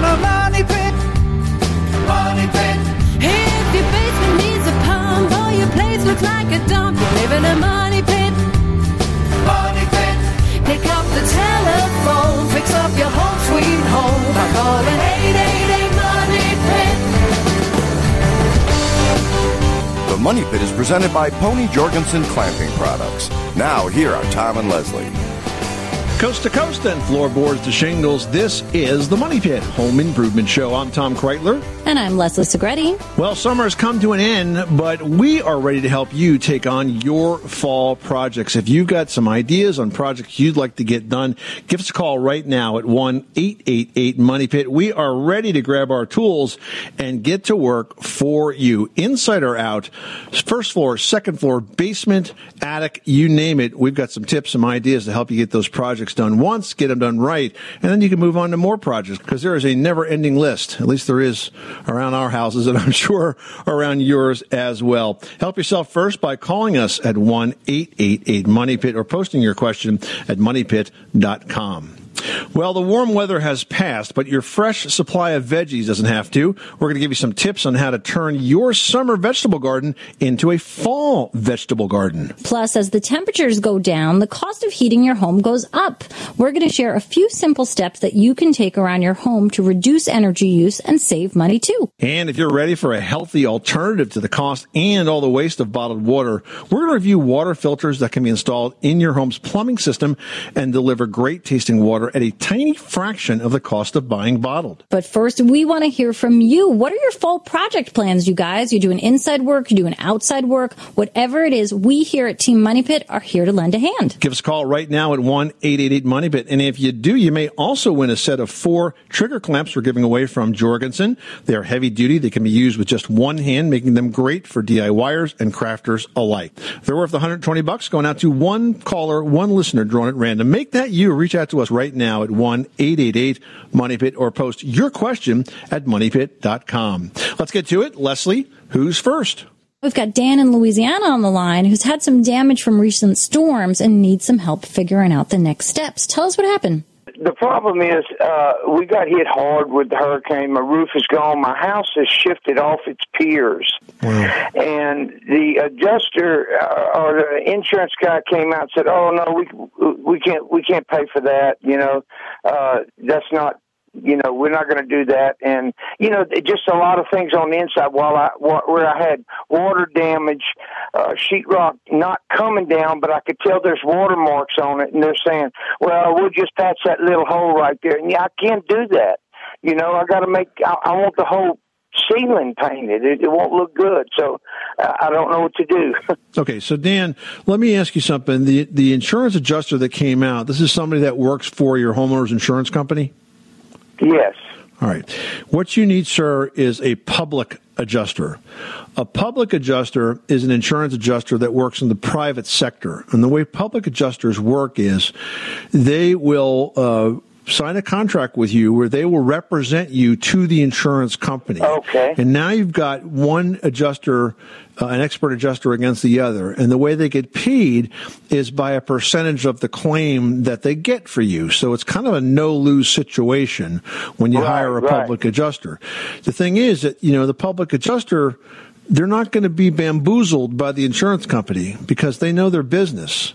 in a money pit. Money pit. If your basement needs a pump or your place looks like a dump, you live in a money pit. Money pit. Pick up the telephone, fix up your home sweet home by calling 888 Money Pit. The Money Pit is presented by Pony Jorgensen Clamping Products. Now, here are Tom and Leslie. Coast to coast and floorboards to shingles, this is the Money Pit Home Improvement Show. I'm Tom Kraeutler. And I'm Leslie Segrete. Well, summer has come to an end, but we are ready to help you take on your fall projects. If you've got some ideas on projects you'd like to get done, give us a call right now at 1 888 Money Pit. We are ready to grab our tools and get to work for you, inside or out, first floor, second floor, basement, attic, you name it. We've got some tips, some ideas to help you get those projects done once, get them done right, and then you can move on to more projects because there is a never ending list. At least there is around our houses, and I'm sure around yours as well. Help yourself first by calling us at 1 888 Money Pit or posting your question at moneypit.com. Well, the warm weather has passed, but your fresh supply of veggies doesn't have to. We're going to give you some tips on how to turn your summer vegetable garden into a fall vegetable garden. Plus, as the temperatures go down, the cost of heating your home goes up. We're going to share a few simple steps that you can take around your home to reduce energy use and save money too. And if you're ready for a healthy alternative to the cost and all the waste of bottled water, we're going to review water filters that can be installed in your home's plumbing system and deliver great tasting water at a tiny fraction of the cost of buying bottled. But first, we want to hear from you. What are your fall project plans, you guys? You do an inside work? You do an outside work? Whatever it is, we here at Team Money Pit are here to lend a hand. Give us a call right now at 1 888 Money Pit. And if you do, you may also win a set of four trigger clamps we're giving away from Jorgensen. They are heavy duty. They can be used with just one hand, making them great for DIYers and crafters alike. They're worth 120 bucks going out to one caller, one listener drawn at random. Make that you. Reach out to us right now at 1 888 Money Pit or post your question at moneypit.com. Let's get to it. Leslie, who's first? We've got Dan in Louisiana on the line who's had some damage from recent storms and needs some help figuring out the next steps. Tell us what happened. The problem is, uh, we got hit hard with the hurricane. My roof is gone. My house has shifted off its piers. And the adjuster uh, or the insurance guy came out and said, "Oh no, we we can't we can't pay for that. You know, uh, that's not you know, we're not going to do that. And, you know, just a lot of things on the inside while I, where I had water damage, uh, sheetrock not coming down, but I could tell there's water marks on it. And they're saying, well, we'll just patch that little hole right there. And yeah, I can't do that. You know, I got to make, I, I want the whole ceiling painted. It, it won't look good. So uh, I don't know what to do. Okay, so Dan, let me ask you something. The the insurance adjuster that came out, this is somebody that works for your homeowner's insurance company? Yes. All right. What you need, sir, is a public adjuster. A public adjuster is an insurance adjuster that works in the private sector. And the way public adjusters work is they will uh, sign a contract with you where they will represent you to the insurance company. Okay. And now you've got one adjuster, uh, an expert adjuster against the other. And the way they get paid is by a percentage of the claim that they get for you. So it's kind of a no lose situation when you Right, hire a right. public adjuster. The thing is that, you know, the public adjuster, they're not going to be bamboozled by the insurance company because they know their business.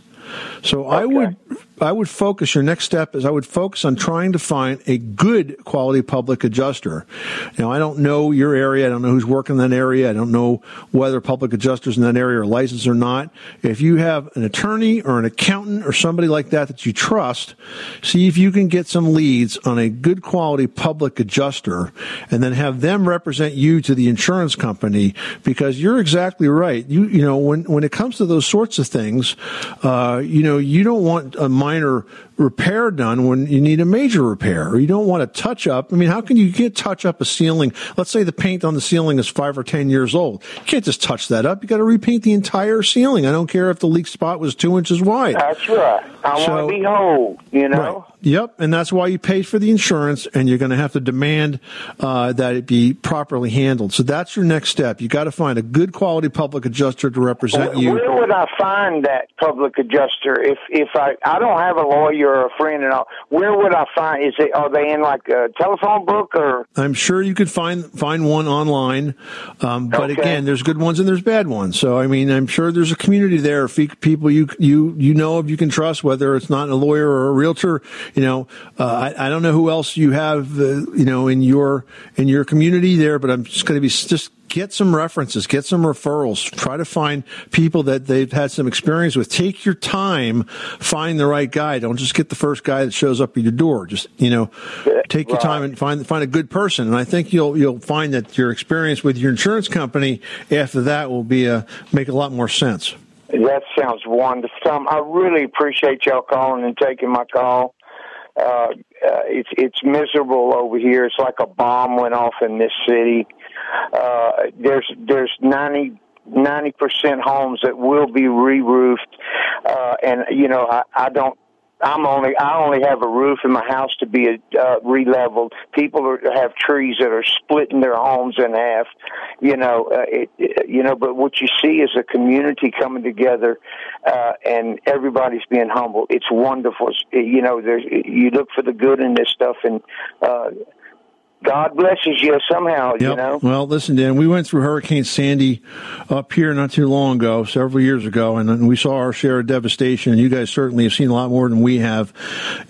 So I would I would focus your next step is I would focus on trying to find a good quality public adjuster. Now I don't know your area, I don't know who's working in that area, I don't know whether public adjusters in that area are licensed or not. If you have an attorney or an accountant or somebody like that that you trust, see if you can get some leads on a good quality public adjuster and then have them represent you to the insurance company because you're exactly right. You you know when when it comes to those sorts of things, uh, you know you don't want a minor repair done when you need a major repair or you don't want to touch up. I mean, how can you, you can't touch up a ceiling? Let's say the paint on the ceiling is five or 10 years old. You can't just touch that up. You got to repaint the entire ceiling. I don't care if the leak spot was two inches wide. That's right. I So- want to be whole, you know? Right. Yep, and that's why you pay for the insurance, and you're going to have to demand uh, that it be properly handled. So that's your next step. You got to find a good quality public adjuster to represent Where, you. where would I find that public adjuster if if I I don't have a lawyer or a friend and all, where would I find? Is it are they in like a telephone book or? I'm sure you could find find one online, um, but Okay. again, there's good ones and there's bad ones. So I mean, I'm sure there's a community there of people you you you know of you can trust, whether it's not a lawyer or a realtor. You know, uh, I, I don't know who else you have, uh, you know, in your in your community there, but I'm just going to be just get some references, get some referrals, try to find people that they've had some experience with. Take your time, find the right guy. Don't just get the first guy that shows up at your door. Just you know, take your time and find find a good person. And I think you'll you'll find that your experience with your insurance company after that will be a make a lot more sense. That sounds wonderful. Tom, I really appreciate y'all calling and taking my call. Uh, uh, it's it's miserable over here. It's like a bomb went off in this city. Uh, there's there's ninety ninety percent homes that will be re-roofed, uh, and you know I, I don't. I'm only I only have a roof in my house to be uh, re-leveled. People are, have trees that are splitting their homes in half. You know, uh, it, it, you know. But what you see is a community coming together, uh, and everybody's being humble. It's wonderful. It's- You know, there's you look for the good in this stuff, and uh, God blesses you somehow. You know. Well, listen, Dan, we went through Hurricane Sandy up here not too long ago, several years ago, and, and we saw our share of devastation. And you guys certainly have seen a lot more than we have.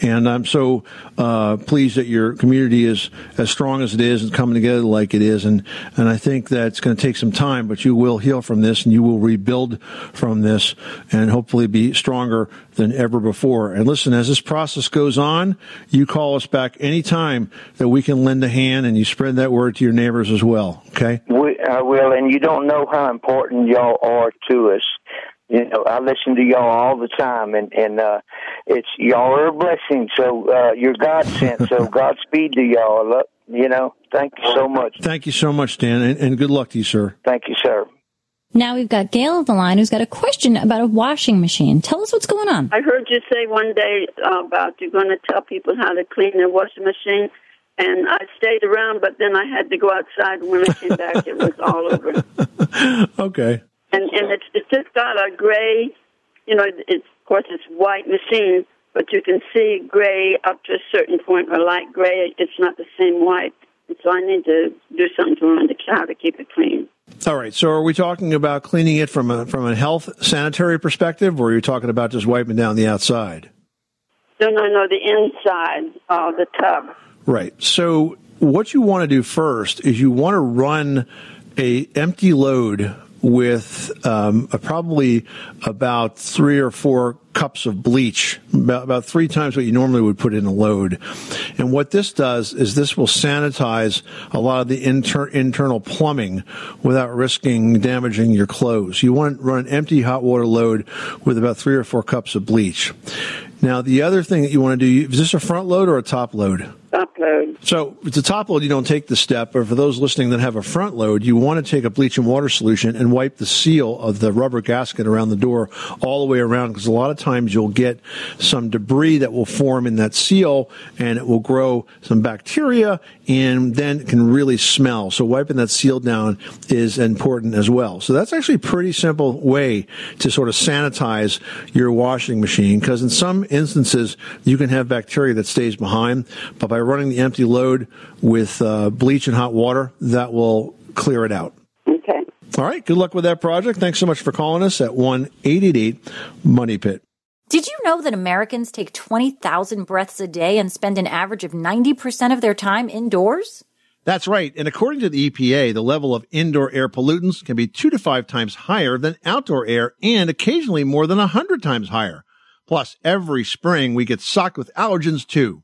And I'm so uh, pleased that your community is as strong as it is and coming together like it is. And and I think that it's going to take some time, but you will heal from this and you will rebuild from this, and hopefully be stronger than ever before. And listen, as this process goes on, you call us back anytime that we can lend a hand, and you spread that word to your neighbors as well. Okay. We, I will, and you don't know how important y'all are to us. You know, I listen to y'all all the time, and and uh, it's y'all are a blessing. So uh, you're God sent. So Godspeed to y'all. You know, thank you so much. Thank you so much, Dan, and, and good luck to you, sir. Thank you, sir. Now we've got Gail on the line who's got a question about a washing machine. Tell us what's going on. I heard you say one day uh, about you're going to tell people how to clean their washing machine, and I stayed around, but then I had to go outside. And When I came back, it was all over. Okay. And and it's it's just got a gray, you know, it's of course it's white machine, but you can see gray up to a certain point, or light gray. It's not the same white. And so I need to do something to around the cow to keep it clean. All right. So, are we talking about cleaning it from a from a health sanitary perspective, or are you talking about just wiping down the outside? No, no, no, the inside of the tub. Right. So what you want to do first is you want to run a empty load with um, a, probably about three or four cups of bleach, about, about three times what you normally would put in a load. And what this does is this will sanitize a lot of the inter- internal plumbing without risking damaging your clothes. You want to run an empty hot water load with about three or four cups of bleach. Now, the other thing that you want to do, is this a front load or a top load? Upload. So a top load, you don't take the step. But for those listening that have a front load, you want to take a bleach and water solution and wipe the seal of the rubber gasket around the door all the way around because a lot of times you'll get some debris that will form in that seal and it will grow some bacteria and then it can really smell. So wiping that seal down is important as well. So that's actually a pretty simple way to sort of sanitize your washing machine because in some instances you can have bacteria that stays behind, but by running the empty load with uh, bleach and hot water, that will clear it out. Okay. All right. Good luck with that project. Thanks so much for calling us at 1 888 Money Pit. Did you know that Americans take 20,000 breaths a day and spend an average of 90% of their time indoors? That's right. And according to the EPA, the level of indoor air pollutants can be two to five times higher than outdoor air and occasionally more than a hundred times higher. Plus, every spring we get socked with allergens too.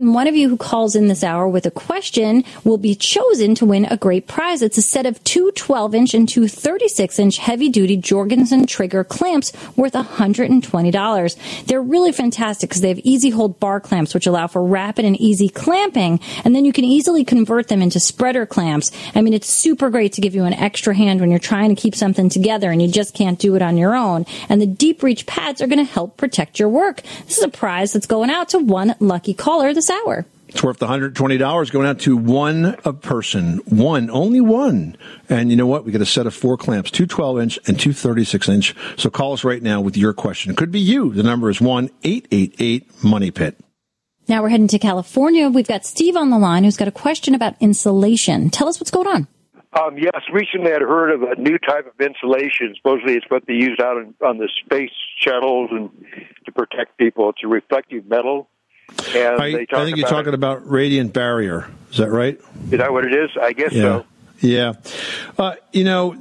One of you who calls in this hour with a question will be chosen to win a great prize. It's a set of two 12 inch and two 36 inch heavy duty Jorgensen trigger clamps worth $120. They're really fantastic because they have easy hold bar clamps, which allow for rapid and easy clamping. And then you can easily convert them into spreader clamps. I mean, it's super great to give you an extra hand when you're trying to keep something together and you just can't do it on your own. And the deep reach pads are going to help protect your work. This is a prize that's going out to one lucky caller this hour. It's worth $120 going out to one a person. One, only one. And you know what? We get a set of four clamps, two 12 inch and two 36 inch. So call us right now with your question. It could be you. The number is 1-888 Money Pit. Now we're heading to California. We've got Steve on the line who's got a question about insulation. Tell us what's going on. Um, yes, recently I'd heard of a new type of insulation. Supposedly it's what they use out on, on the space shuttles and to protect people. It's a reflective metal and I, I think you're talking it. about radiant barrier. Is that right? Is that what it is? I guess Yeah. so. Yeah. Uh, you know,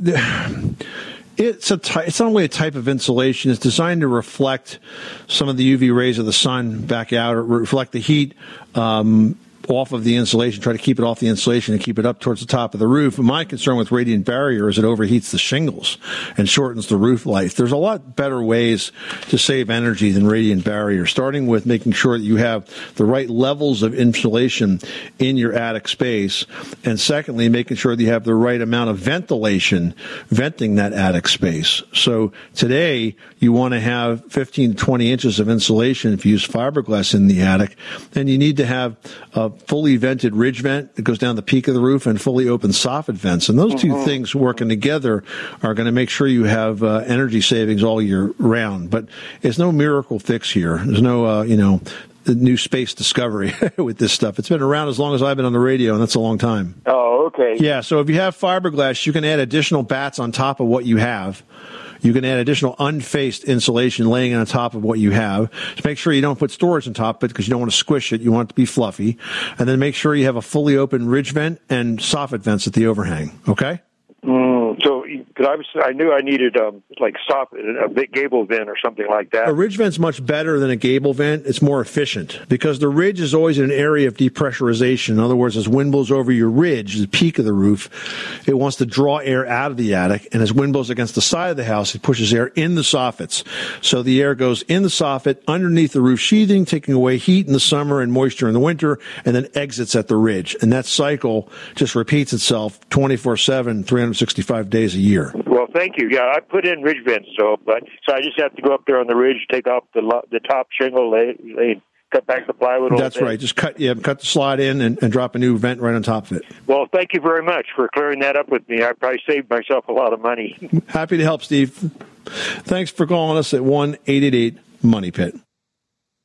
it's a ty- it's not only a type of insulation. It's designed to reflect some of the UV rays of the sun back out, or reflect the heat um, off of the insulation. Try to keep it off the insulation and keep it up towards the top of the roof. My concern with radiant barrier is it overheats the shingles and shortens the roof life. There's a lot better ways to save energy than radiant barrier. Starting with making sure that you have the right levels of insulation in your attic space, and secondly, making sure that you have the right amount of ventilation venting that attic space. So today, you want to have 15 to 20 inches of insulation if you use fiberglass in the attic, and you need to have a fully vented ridge vent that goes down the peak of the roof and fully open soffit vents. And those two things working together are going to make sure you have uh, energy savings all year round. But it's no miracle fix here. There's no, uh, you know, the new space discovery with this stuff. It's been around as long as I've been on the radio, and that's a long time. Oh, okay. Yeah, so if you have fiberglass, you can add additional batts on top of what you have. You can add additional unfaced insulation laying on top of what you have. Just make sure you don't put storage on top of it because you don't want to squish it. You want it to be fluffy. And then make sure you have a fully open ridge vent and soffit vents at the overhang. Okay? Mm, because I was, I knew I needed um, like stop a big gable vent or something like that. A ridge vent's much better than a gable vent. It's more efficient because the ridge is always in an area of depressurization. In other words, as wind blows over your ridge, the peak of the roof, it wants to draw air out of the attic. And as wind blows against the side of the house, it pushes air in the soffits. So the air goes in the soffit underneath the roof sheathing, taking away heat in the summer and moisture in the winter, and then exits at the ridge. And that cycle just repeats itself 24 7, 365 days a year. Well, thank you. Yeah, I put in ridge vents, so but so I just have to go up there on the ridge, take off the lo- the top shingle, lay, lay cut back the plywood. That's right. Just cut yeah, cut the slot in and, and drop a new vent right on top of it. Well, thank you very much for clearing that up with me. I probably saved myself a lot of money. Happy to help, Steve. Thanks for calling us at one eight eight eight Money Pit.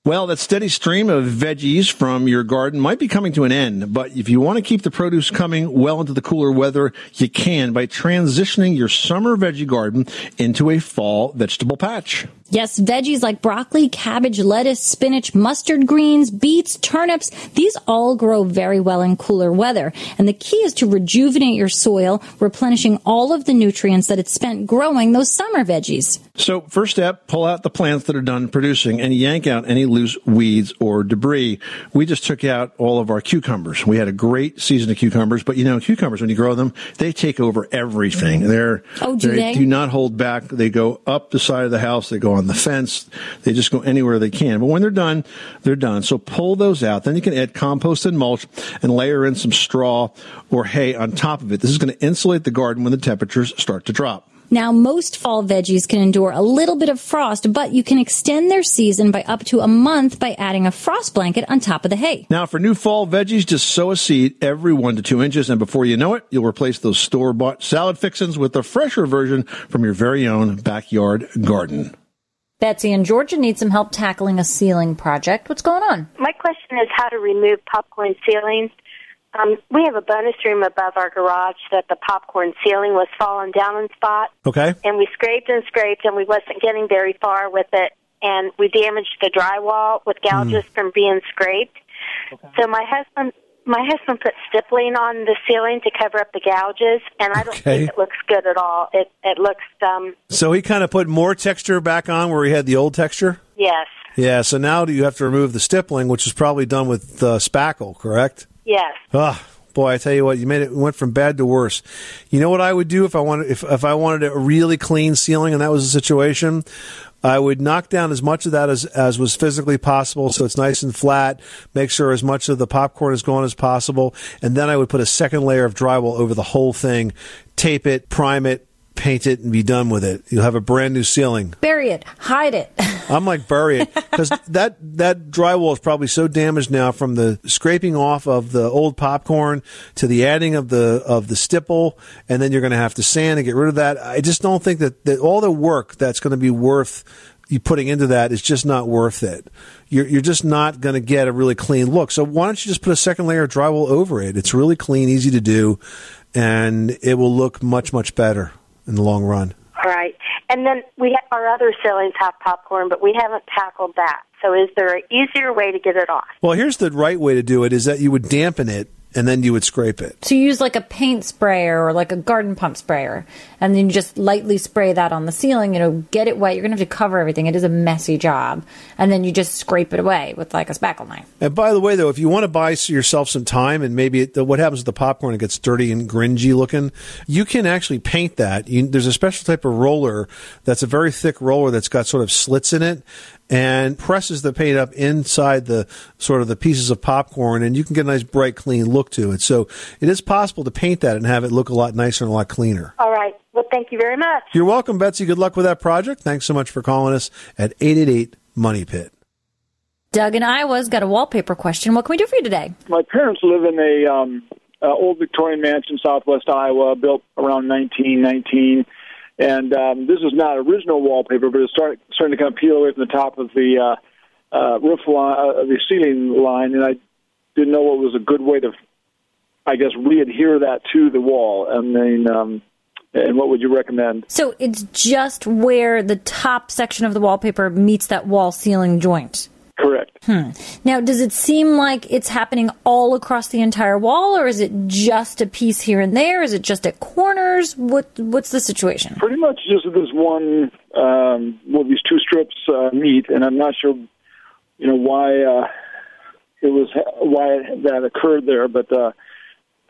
Well, that steady stream of veggies from your garden might be coming to an end, but if you want to keep the produce coming well into the cooler weather, you can by transitioning your summer veggie garden into a fall vegetable patch. Yes, veggies like broccoli, cabbage, lettuce, spinach, mustard greens, beets, turnips, these all grow very well in cooler weather. And the key is to rejuvenate your soil, replenishing all of the nutrients that it's spent growing those summer veggies. So, first step, pull out the plants that are done producing and yank out any loose weeds or debris. We just took out all of our cucumbers. We had a great season of cucumbers, but you know, cucumbers, when you grow them, they take over everything. They're, Oh, do they? do not hold back. They go up the side of the house. They go on the fence. They just go anywhere they can. But when they're done, they're done. So pull those out. Then you can add compost and mulch and layer in some straw or hay on top of it. This is going to insulate the garden when the temperatures start to drop. Now, most fall veggies can endure a little bit of frost, but you can extend their season by up to a month by adding a frost blanket on top of the hay. Now, for new fall veggies, just sow a seed every one to two inches, and before you know it, you'll replace those store bought salad fixins with a fresher version from your very own backyard garden. Betsy in Georgia needs some help tackling a ceiling project. What's going on? My question is how to remove popcorn ceilings. Um, we have a bonus room above our garage that the popcorn ceiling was falling down in spot, Okay. and we scraped and scraped, and we wasn't getting very far with it, and we damaged the drywall with gouges from being scraped. Okay. So my husband, my husband put stippling on the ceiling to cover up the gouges, and I don't Okay. think it looks good at all. It it looks um So he kind of put more texture back on where he had the old texture. yes Yeah. So now do you have to remove the stippling, which is probably done with uh, spackle, correct? yes. Ah, boy, I tell you what, you made it went from bad to worse. You know what I would do if I wanted if if I wanted a really clean ceiling and that was the situation? I would knock down as much of that as, as was physically possible so it's nice and flat, make sure as much of the popcorn is gone as possible, and then I would put a second layer of drywall over the whole thing, tape it, prime it, paint it, and be done with it. You'll have a brand new ceiling. Bury it, hide it. I'm like bury it because that that drywall is probably so damaged now from the scraping off of the old popcorn to the adding of the of the stipple, and then you're going to have to sand and get rid of that. I just don't think that, that all the work that's going to be worth you putting into that is just not worth it. You're you're just not going to get a really clean look. So why don't you just put a second layer of drywall over it? It's really clean, easy to do, and it will look much much better in the long run. All right. And then we have our other ceilings have popcorn, but we haven't tackled that. So is there an easier way to get it off? Well, here's the right way to do it: is that you would dampen it and then you would scrape it. So you use like a paint sprayer or like a garden pump sprayer, and then you just lightly spray that on the ceiling. You know, get it wet. You're gonna have to cover everything. It is a messy job, and then you just scrape it away with like a spackle knife. And by the way, though, if you want to buy yourself some time and maybe it, what happens with the popcorn, it gets dirty and gringy looking, you can actually paint that. You, there's a special type of roller that's a very thick roller that's got sort of slits in it and presses the paint up inside the sort of the pieces of popcorn and you can get a nice bright clean look to it. So it is possible to paint that and have it look a lot nicer and a lot cleaner. All right. Well, thank you very much. You're welcome, Betsy. Good luck with that project. Thanks so much for calling us at 888 Money Pit. Doug in Iowa's got a wallpaper question. What can we do for you today? My parents live in a um, uh, old Victorian mansion, southwest Iowa, built around 1919. And um, this is not original wallpaper, but it's start, starting to kind of peel away from the top of the uh, uh, roof line, uh, the ceiling line. And I didn't know what was a good way to, I guess, re-adhere that to the wall. I mean, um, and what would you recommend? So it's just where the top section of the wallpaper meets that wall ceiling joint. Correct. Hmm. Now, does it seem like it's happening all across the entire wall, or is it just a piece here and there? Is it just at corners? What What's the situation? Pretty much just at this one, um, well, these two strips uh, meet, and I'm not sure, you know, why uh, it was why that occurred there, but uh,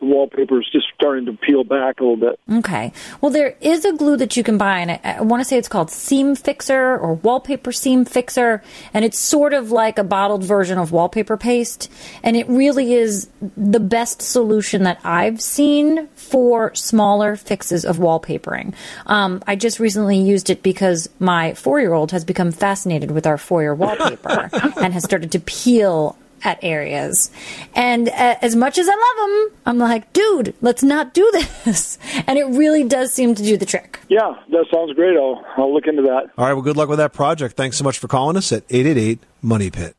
the wallpaper is just starting to peel back a little bit. Okay. Well, there is a glue that you can buy, and I, I want to say it's called Seam Fixer or Wallpaper Seam Fixer, and it's sort of like a bottled version of wallpaper paste, and it really is the best solution that I've seen for smaller fixes of wallpapering. Um, I just recently used it because my four-year-old has become fascinated with our foyer wallpaper and has started to peel at areas. And uh, as much as I love them, I'm like, dude, let's not do this. And it really does seem to do the trick. Yeah, that sounds great. I'll, I'll look into that. All right. Well, good luck with that project. Thanks so much for calling us at 888 Money Pit.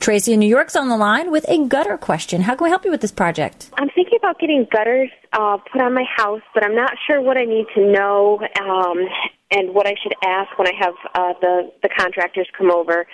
Tracy in New York's on the line with a gutter question. How can we help you with this project? I'm thinking about getting gutters uh, put on my house, but I'm not sure what I need to know um, and what I should ask when I have uh, the the contractors come over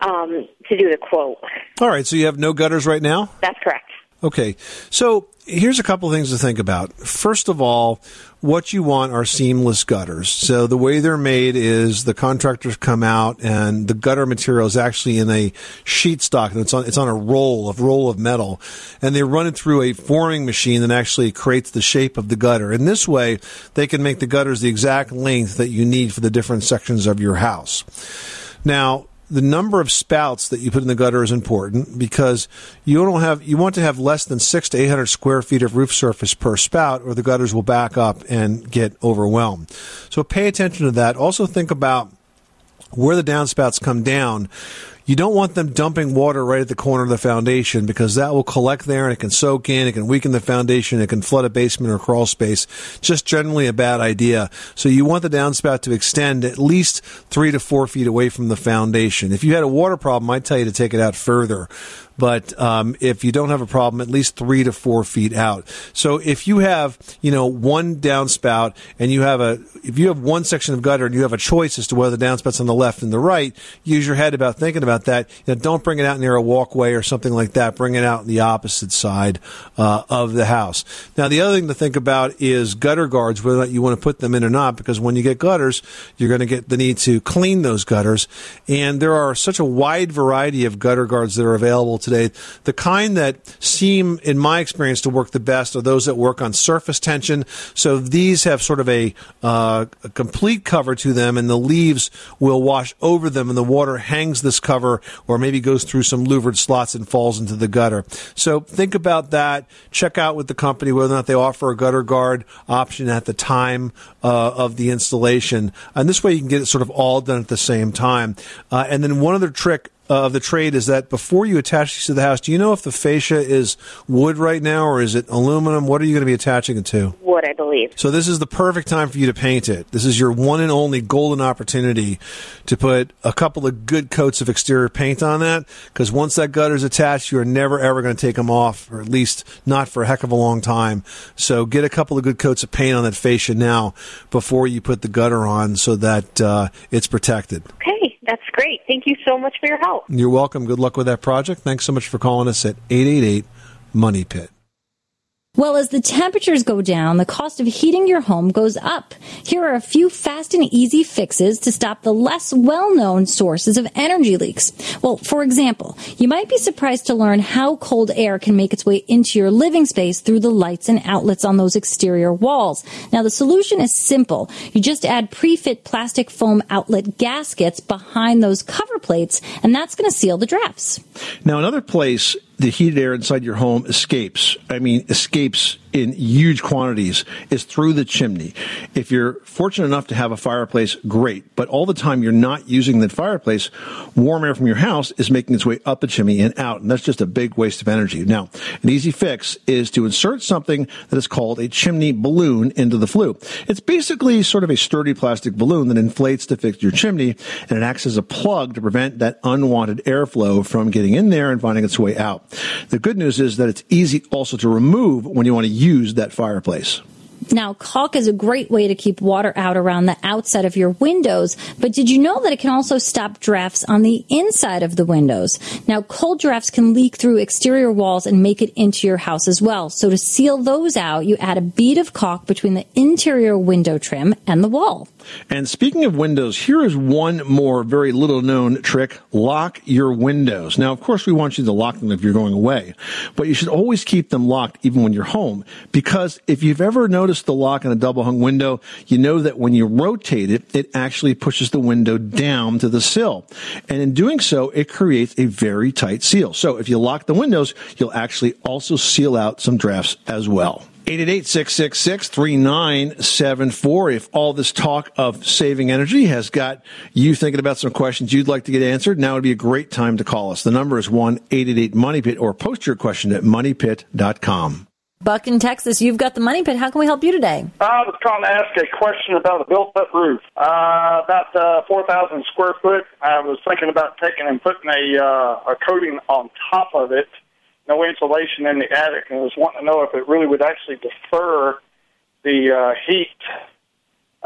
um, to do the quote. All right. So you have no gutters right now? That's correct. Okay. So here's a couple things to think about. First of all, what you want are seamless gutters. So the way they're made is the contractors come out and the gutter material is actually in a sheet stock and it's on it's on a roll of roll of metal and they run it through a forming machine that actually creates the shape of the gutter. And this way they can make the gutters the exact length that you need for the different sections of your house. Now, the number of spouts that you put in the gutter is important because you don't have you want to have less than six to eight hundred square feet of roof surface per spout, or the gutters will back up and get overwhelmed. So pay attention to that. Also think about where the downspouts come down. You don't want them dumping water right at the corner of the foundation because that will collect there and it can soak in, it can weaken the foundation, it can flood a basement or crawl space. Just generally a bad idea. So you want the downspout to extend at least three to four feet away from the foundation. If you had a water problem, I'd tell you to take it out further. But um, if you don't have a problem, at least three to four feet out. So if you have, you know, one downspout and you have a, if you have one section of gutter and you have a choice as to whether the downspouts on the left and the right, use your head about thinking about that. You know, don't bring it out near a walkway or something like that. Bring it out on the opposite side uh, of the house. Now, the other thing to think about is gutter guards, whether or not you want to put them in or not, because when you get gutters, you're going to get the need to clean those gutters. And there are such a wide variety of gutter guards that are available today. The kind that seem, in my experience, to work the best are those that work on surface tension. So these have sort of a, uh, a complete cover to them, and the leaves will wash over them, and the water hangs this cover, or maybe goes through some louvered slots and falls into the gutter. So think about that. Check out with the company whether or not they offer a gutter guard option at the time uh, of the installation, and this way you can get it sort of all done at the same time. Uh, and then one other trick of the trade is that before you attach these to the house, do you know if the fascia is wood right now or is it aluminum? What are you going to be attaching it to? Wood, I believe. So this is the perfect time for you to paint it. This is your one and only golden opportunity to put a couple of good coats of exterior paint on that because once that gutter's attached, you are never ever going to take them off, or at least not for a heck of a long time. So get a couple of good coats of paint on that fascia now before you put the gutter on so that uh, it's protected. Okay, that's great. Thank you so much for your help. You're welcome. Good luck with that project. Thanks so much for calling us at 888 Money Pit. Well, as the temperatures go down, the cost of heating your home goes up. Here are a few fast and easy fixes to stop the less well-known sources of energy leaks. Well, for example, you might be surprised to learn how cold air can make its way into your living space through the lights and outlets on those exterior walls. Now, the solution is simple. You just add pre-fit plastic foam outlet gaskets behind those cover plates, and that's going to seal the drafts. Now, another place the heated air inside your home escapes. I mean, escapes in huge quantities is through the chimney. If you're fortunate enough to have a fireplace, great. But all the time you're not using the fireplace, warm air from your house is making its way up the chimney and out. And that's just a big waste of energy. Now, an easy fix is to insert something that is called a chimney balloon into the flue. It's basically sort of a sturdy plastic balloon that inflates to fix your chimney and it acts as a plug to prevent that unwanted airflow from getting in there and finding its way out. The good news is that it's easy also to remove when you want to use that fireplace. Now, caulk is a great way to keep water out around the outside of your windows, but did you know that it can also stop drafts on the inside of the windows? Now, cold drafts can leak through exterior walls and make it into your house as well. So to seal those out, you add a bead of caulk between the interior window trim and the wall. And speaking of windows, here is one more very little known trick. Lock your windows. Now, of course, we want you to lock them if you're going away, but you should always keep them locked even when you're home because if you've ever noticed the lock on a double hung window, you know that when you rotate it, it actually pushes the window down to the sill. And in doing so, it creates a very tight seal. So if you lock the windows, you'll actually also seal out some drafts as well. 888-666-3974. If all this talk of saving energy has got you thinking about some questions you'd like to get answered, now would be a great time to call us. The number is 1-888-MONEYPIT or post your question at moneypit.com. Buck in Texas, you've got the money pit. How can we help you today? I was calling to ask a question about a built-up roof. Uh, about uh, 4,000 square foot. I was thinking about taking and putting a, uh, a coating on top of it. No insulation in the attic, and I was wanting to know if it really would actually defer the uh, heat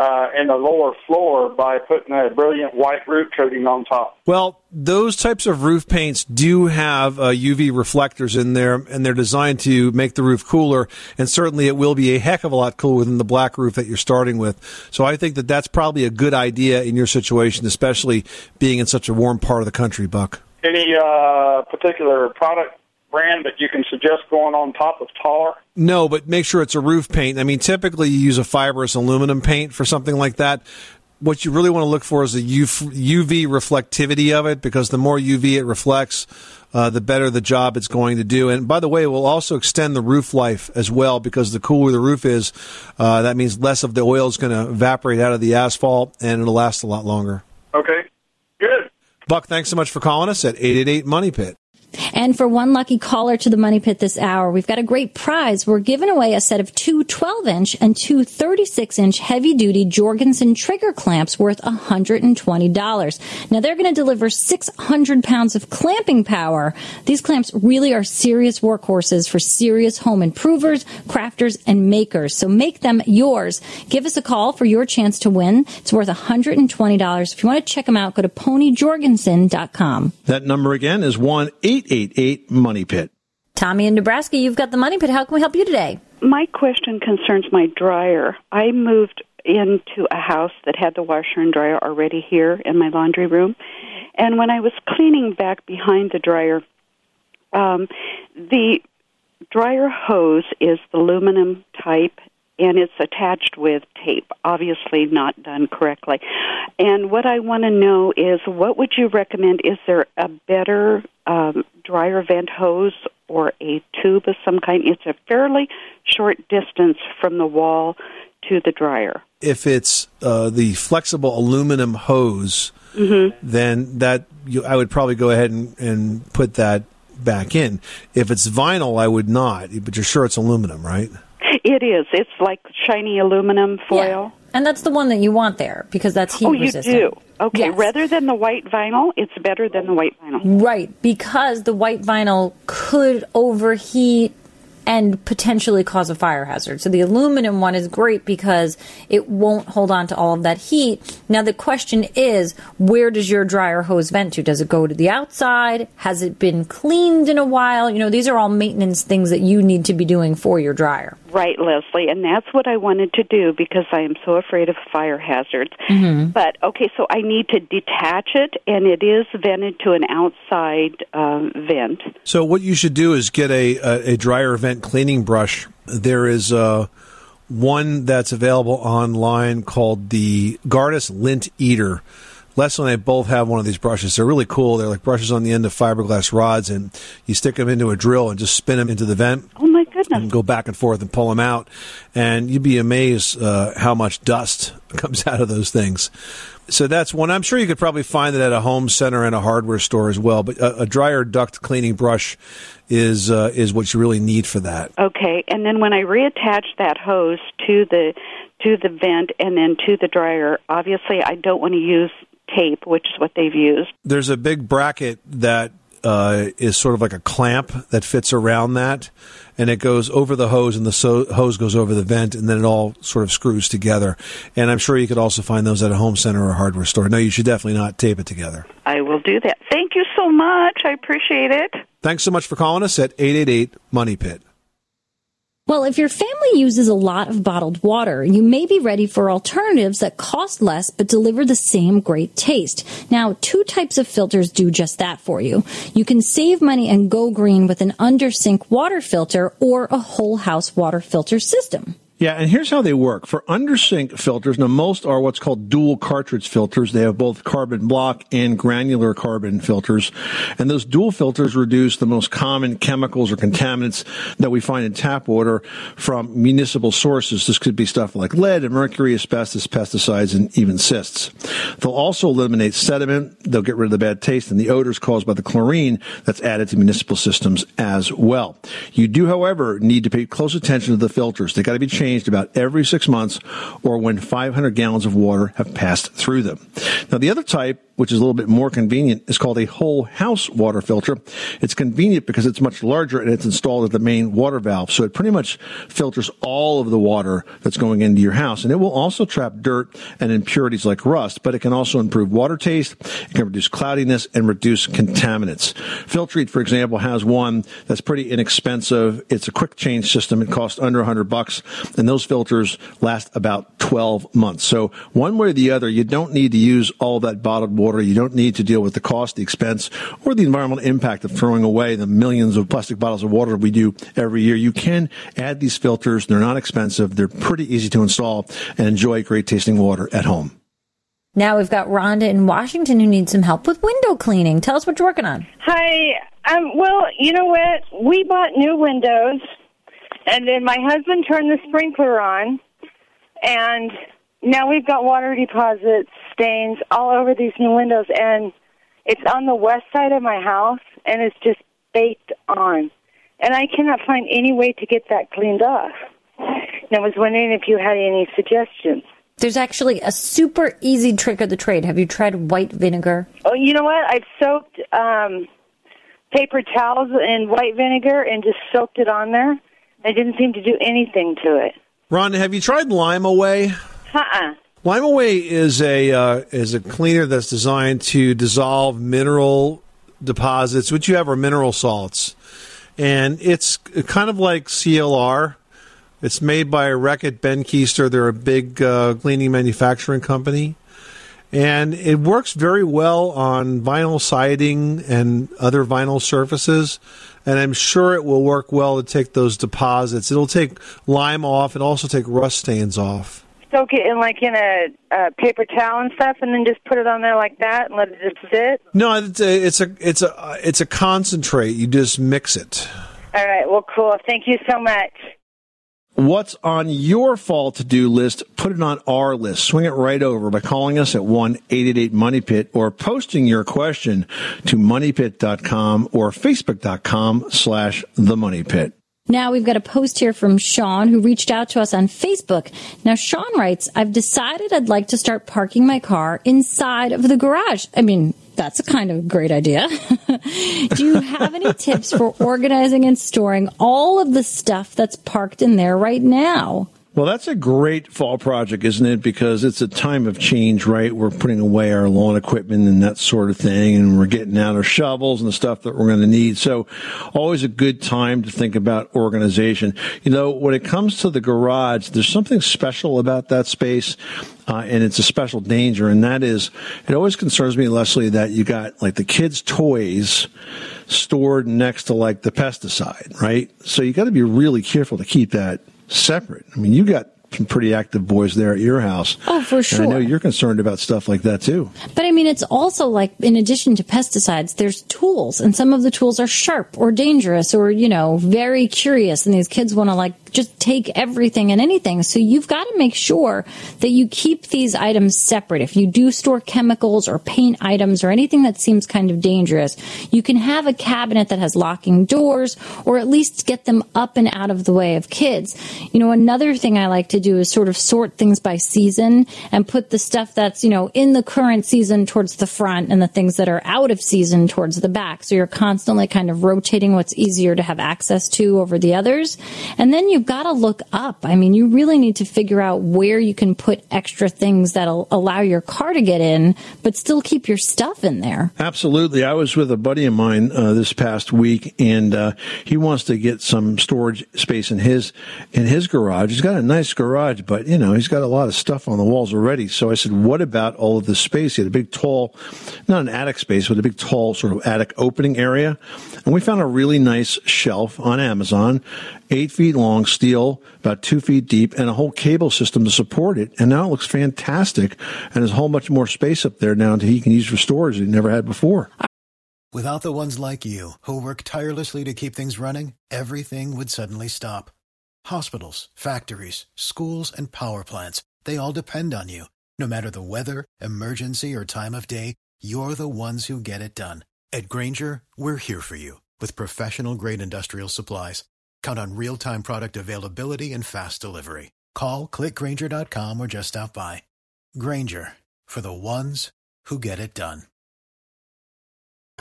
uh, in the lower floor by putting a brilliant white roof coating on top. Well, those types of roof paints do have uh, UV reflectors in there, and they're designed to make the roof cooler. And certainly, it will be a heck of a lot cooler than the black roof that you're starting with. So, I think that that's probably a good idea in your situation, especially being in such a warm part of the country, Buck. Any uh, particular product brand that you can suggest going on top of tar? No, but make sure it's a roof paint. I mean, typically you use a fibrous aluminum paint for something like that. What you really want to look for is the UV reflectivity of it, because the more UV it reflects, uh, the better the job it's going to do. And by the way, it will also extend the roof life as well, because the cooler the roof is, uh, that means less of the oil is going to evaporate out of the asphalt, and it'll last a lot longer. Okay, good. Buck, thanks so much for calling us at 888 Money Pit. And for one lucky caller to the Money Pit this hour, we've got a great prize. We're giving away a set of two 12 inch and two 36 inch heavy duty Jorgensen trigger clamps worth $120. Now they're going to deliver 600 pounds of clamping power. These clamps really are serious workhorses for serious home improvers, crafters, and makers. So make them yours. Give us a call for your chance to win. It's worth $120. If you want to check them out, go to ponyjorgensen.com. That number again is 1 888 Money Pit. Tommy in Nebraska, you've got the money pit. How can we help you today? My question concerns my dryer. I moved into a house that had the washer and dryer already here in my laundry room. And when I was cleaning back behind the dryer, um, the dryer hose is the aluminum type and it's attached with tape, obviously not done correctly. And what I want to know is what would you recommend? Is there a better um, dryer vent hose or a tube of some kind? It's a fairly short distance from the wall to the dryer. If it's uh, the flexible aluminum hose, Mhm. then that you, I would probably go ahead and, and put that back in. If it's vinyl, I would not. But you're sure it's aluminum, right? It is. It's like shiny aluminum foil. And that's the one that you want there because that's heat oh, you resistant. do. Okay, Yes. rather than the white vinyl, it's better than the white vinyl. Right, because the white vinyl could overheat and potentially cause a fire hazard. So the aluminum one is great because it won't hold on to all of that heat. Now the question is, where does your dryer hose vent to? Does it go to the outside? Has it been cleaned in a while? You know, these are all maintenance things that you need to be doing for your dryer. Right, Leslie, and that's what I wanted to do because I am so afraid of fire hazards. Mm-hmm. But okay, so I need to detach it, and it is vented to an outside um, vent. So what you should do is get a, a, a dryer vent cleaning brush. There is uh, one that's available online called the Gardus Lint Eater. Leslie and I both have one of these brushes. They're really cool. They're like brushes on the end of fiberglass rods, and you stick them into a drill and just spin them into the vent. Oh my goodness! And go back and forth and pull them out, and you'd be amazed uh, how much dust comes out of those things. So that's one. I'm sure you could probably find it at a home center and a hardware store as well. But a, a dryer duct cleaning brush is uh, is what you really need for that. Okay, and then when I reattach that hose to the to the vent and then to the dryer, obviously I don't want to use tape, which is what they've used. There's a big bracket that uh, is sort of like a clamp that fits around that, and it goes over the hose, and the so- hose goes over the vent, and then it all sort of screws together. And I'm sure you could also find those at a home center or a hardware store. No, you should definitely not tape it together. I will do that. Thank you so much. I appreciate it. Thanks so much for calling us at 888 Money Pit. Well, if your family uses a lot of bottled water, you may be ready for alternatives that cost less but deliver the same great taste. Now, two types of filters do just that for you. You can save money and go green with an under sink water filter or a whole house water filter system. Yeah, and here's how they work. For undersink filters, now most are what's called dual cartridge filters. They have both carbon block and granular carbon filters. And those dual filters reduce the most common chemicals or contaminants that we find in tap water from municipal sources. This could be stuff like lead and mercury, asbestos, pesticides, and even cysts. They'll also eliminate sediment. They'll get rid of the bad taste and the odors caused by the chlorine that's added to municipal systems as well. You do, however, need to pay close attention to the filters. They got to be changed about every six months or when 500 gallons of water have passed through them. Now, the other type, which is a little bit more convenient, is called a whole house water filter. It's convenient because it's much larger and it's installed at the main water valve. So it pretty much filters all of the water that's going into your house. And it will also trap dirt and impurities like rust, but it can also improve water taste. It can reduce cloudiness and reduce contaminants. Filtrete, for example, has one that's pretty inexpensive. It's a quick change system. It costs under 100 bucks and those filters last about 12 months. So one way or the other, you don't need to use all that bottled water. You don't need to deal with the cost, the expense, or the environmental impact of throwing away the millions of plastic bottles of water we do every year. You can add these filters. They're not expensive. They're pretty easy to install and enjoy great tasting water at home. Now we've got Rhonda in Washington who needs some help with window cleaning. Tell us what you're working on. Hi. Um, well, you know what? We bought new windows, and then my husband turned the sprinkler on, and now we've got water deposits, stains all over these new windows, and it's on the west side of my house, and it's just baked on. And I cannot find any way to get that cleaned off. And I was wondering if you had any suggestions. There's actually a super easy trick of the trade. Have you tried white vinegar? Oh, you know what? I've soaked um, paper towels in white vinegar and just soaked it on there. I didn't seem to do anything to it. Ron, have you tried Lime-A-Way? Uh-uh. Lime-A-Way is a uh, is a cleaner that's designed to dissolve mineral deposits, which you have are mineral salts, and it's kind of like CLR. It's made by Reckitt Benckiser. They're a big uh, cleaning manufacturing company, and it works very well on vinyl siding and other vinyl surfaces. And I'm sure it will work well to take those deposits. It'll take lime off and also take rust stains off. Soak it in like in a, a paper towel and stuff, and then just put it on there like that and let it just sit. No, it's a it's a it's a it's a concentrate. You just mix it. All right. Well, cool. Thank you so much. What's on your fall to do list? Put it on our list. Swing it right over by calling us at 1 888 Money Pit or posting your question to moneypit.com or facebook.com slash the money pit. Now we've got a post here from Sean who reached out to us on Facebook. Now Sean writes, I've decided I'd like to start parking my car inside of the garage. I mean, that's a kind of great idea. Do you have any tips for organizing and storing all of the stuff that's parked in there right now? Well, that's a great fall project, isn't it? Because it's a time of change, right? We're putting away our lawn equipment and that sort of thing, and we're getting out our shovels and the stuff that we're going to need. So, always a good time to think about organization. You know, when it comes to the garage, there's something special about that space. Uh, and it's a special danger, and that is, it always concerns me, Leslie, that you got like the kids' toys stored next to like the pesticide, right? So you got to be really careful to keep that separate. I mean, you got some pretty active boys there at your house. Oh, for And I know you're concerned about stuff like that too. But I mean, it's also like, in addition to pesticides, there's tools, and some of the tools are sharp or dangerous or, you know, very curious, and these kids want to like just take everything and anything. So you've got to make sure that you keep these items separate. If you do store chemicals or paint items or anything that seems kind of dangerous, you can have a cabinet that has locking doors or at least get them up and out of the way of kids. You know, another thing I like to do is sort of sort things by season and put the stuff that's, you know, in the current season towards the front and the things that are out of season towards the back. So you're constantly kind of rotating what's easier to have access to over the others. And then you've got to look up. I mean, you really need to figure out where you can put extra things that'll allow your car to get in, but still keep your stuff in there. Absolutely. I was with a buddy of mine uh, this past week, and uh, he wants to get some storage space in his in his garage. He's got a nice garage, but you know he's got a lot of stuff on the walls already. So I said, "What about all of the space?" He had a big, tall, not an attic space, but a big, tall sort of attic opening area, and we found a really nice shelf on Amazon, eight feet long, steel, about two feet deep, and a whole cable system to support it. And now it looks fantastic, and there's a whole much more space up there now that he can use for storage that he never had before. Without the ones like you, who work tirelessly to keep things running, everything would suddenly stop. Hospitals, factories, schools, and power plants, they all depend on you. No matter the weather, emergency, or time of day, you're the ones who get it done. At Grainger, we're here for you with professional grade industrial supplies. Count on real time product availability and fast delivery. Call clickgrainger.com or just stop by. Grainger for the ones who get it done.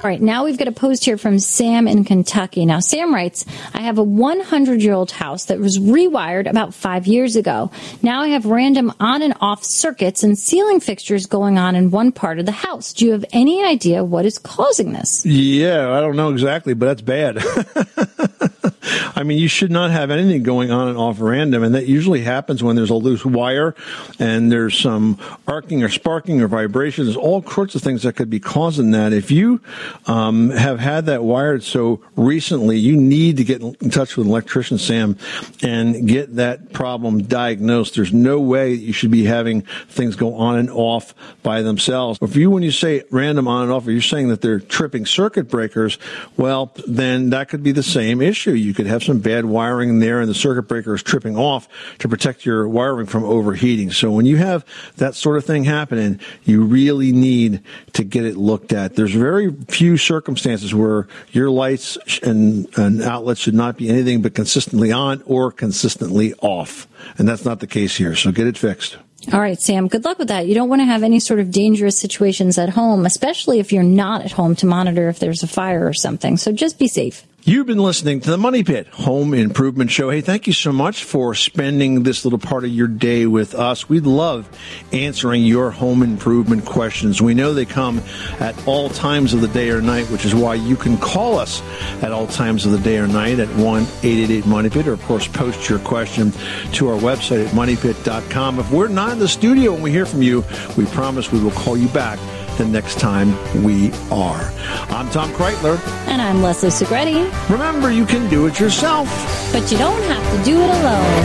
All right, now we've got a post here from Sam in Kentucky. Now, Sam writes, I have a 100 year old house that was rewired about five years ago. Now I have random on and off circuits and ceiling fixtures going on in one part of the house. Do you have any idea what is causing this? Yeah, I don't know exactly, but that's bad. I mean, you should not have anything going on and off random, and that usually happens when there's a loose wire and there's some arcing or sparking or vibration. There's all sorts of things that could be causing that. If you um, have had that wired so recently, you need to get in touch with an electrician, Sam, and get that problem diagnosed. There's no way you should be having things go on and off by themselves. If you, when you say random on and off, you're saying that they're tripping circuit breakers, well, then that could be the same issue. You could have some bad wiring in there and the circuit breaker is tripping off to protect your wiring from overheating. So when you have that sort of thing happening, you really need to get it looked at. There's very few circumstances where your lights and, and outlets should not be anything but consistently on or consistently off. And that's not the case here. So get it fixed. All right, Sam, good luck with that. You don't want to have any sort of dangerous situations at home, especially if you're not at home to monitor if there's a fire or something. So just be safe. You've been listening to the Money Pit Home Improvement Show. Hey, thank you so much for spending this little part of your day with us. We love answering your home improvement questions. We know they come at all times of the day or night, which is why you can call us at all times of the day or night at 1 888 Money Pit, or of course, post your question to our website at moneypit.com. If we're not in the studio and we hear from you, we promise we will call you back the next time we are. I'm Tom Kraeutler. And I'm Leslie Segrete. Remember, you can do it yourself. But you don't have to do it alone.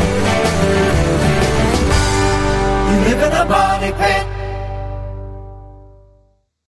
You live in a money pit.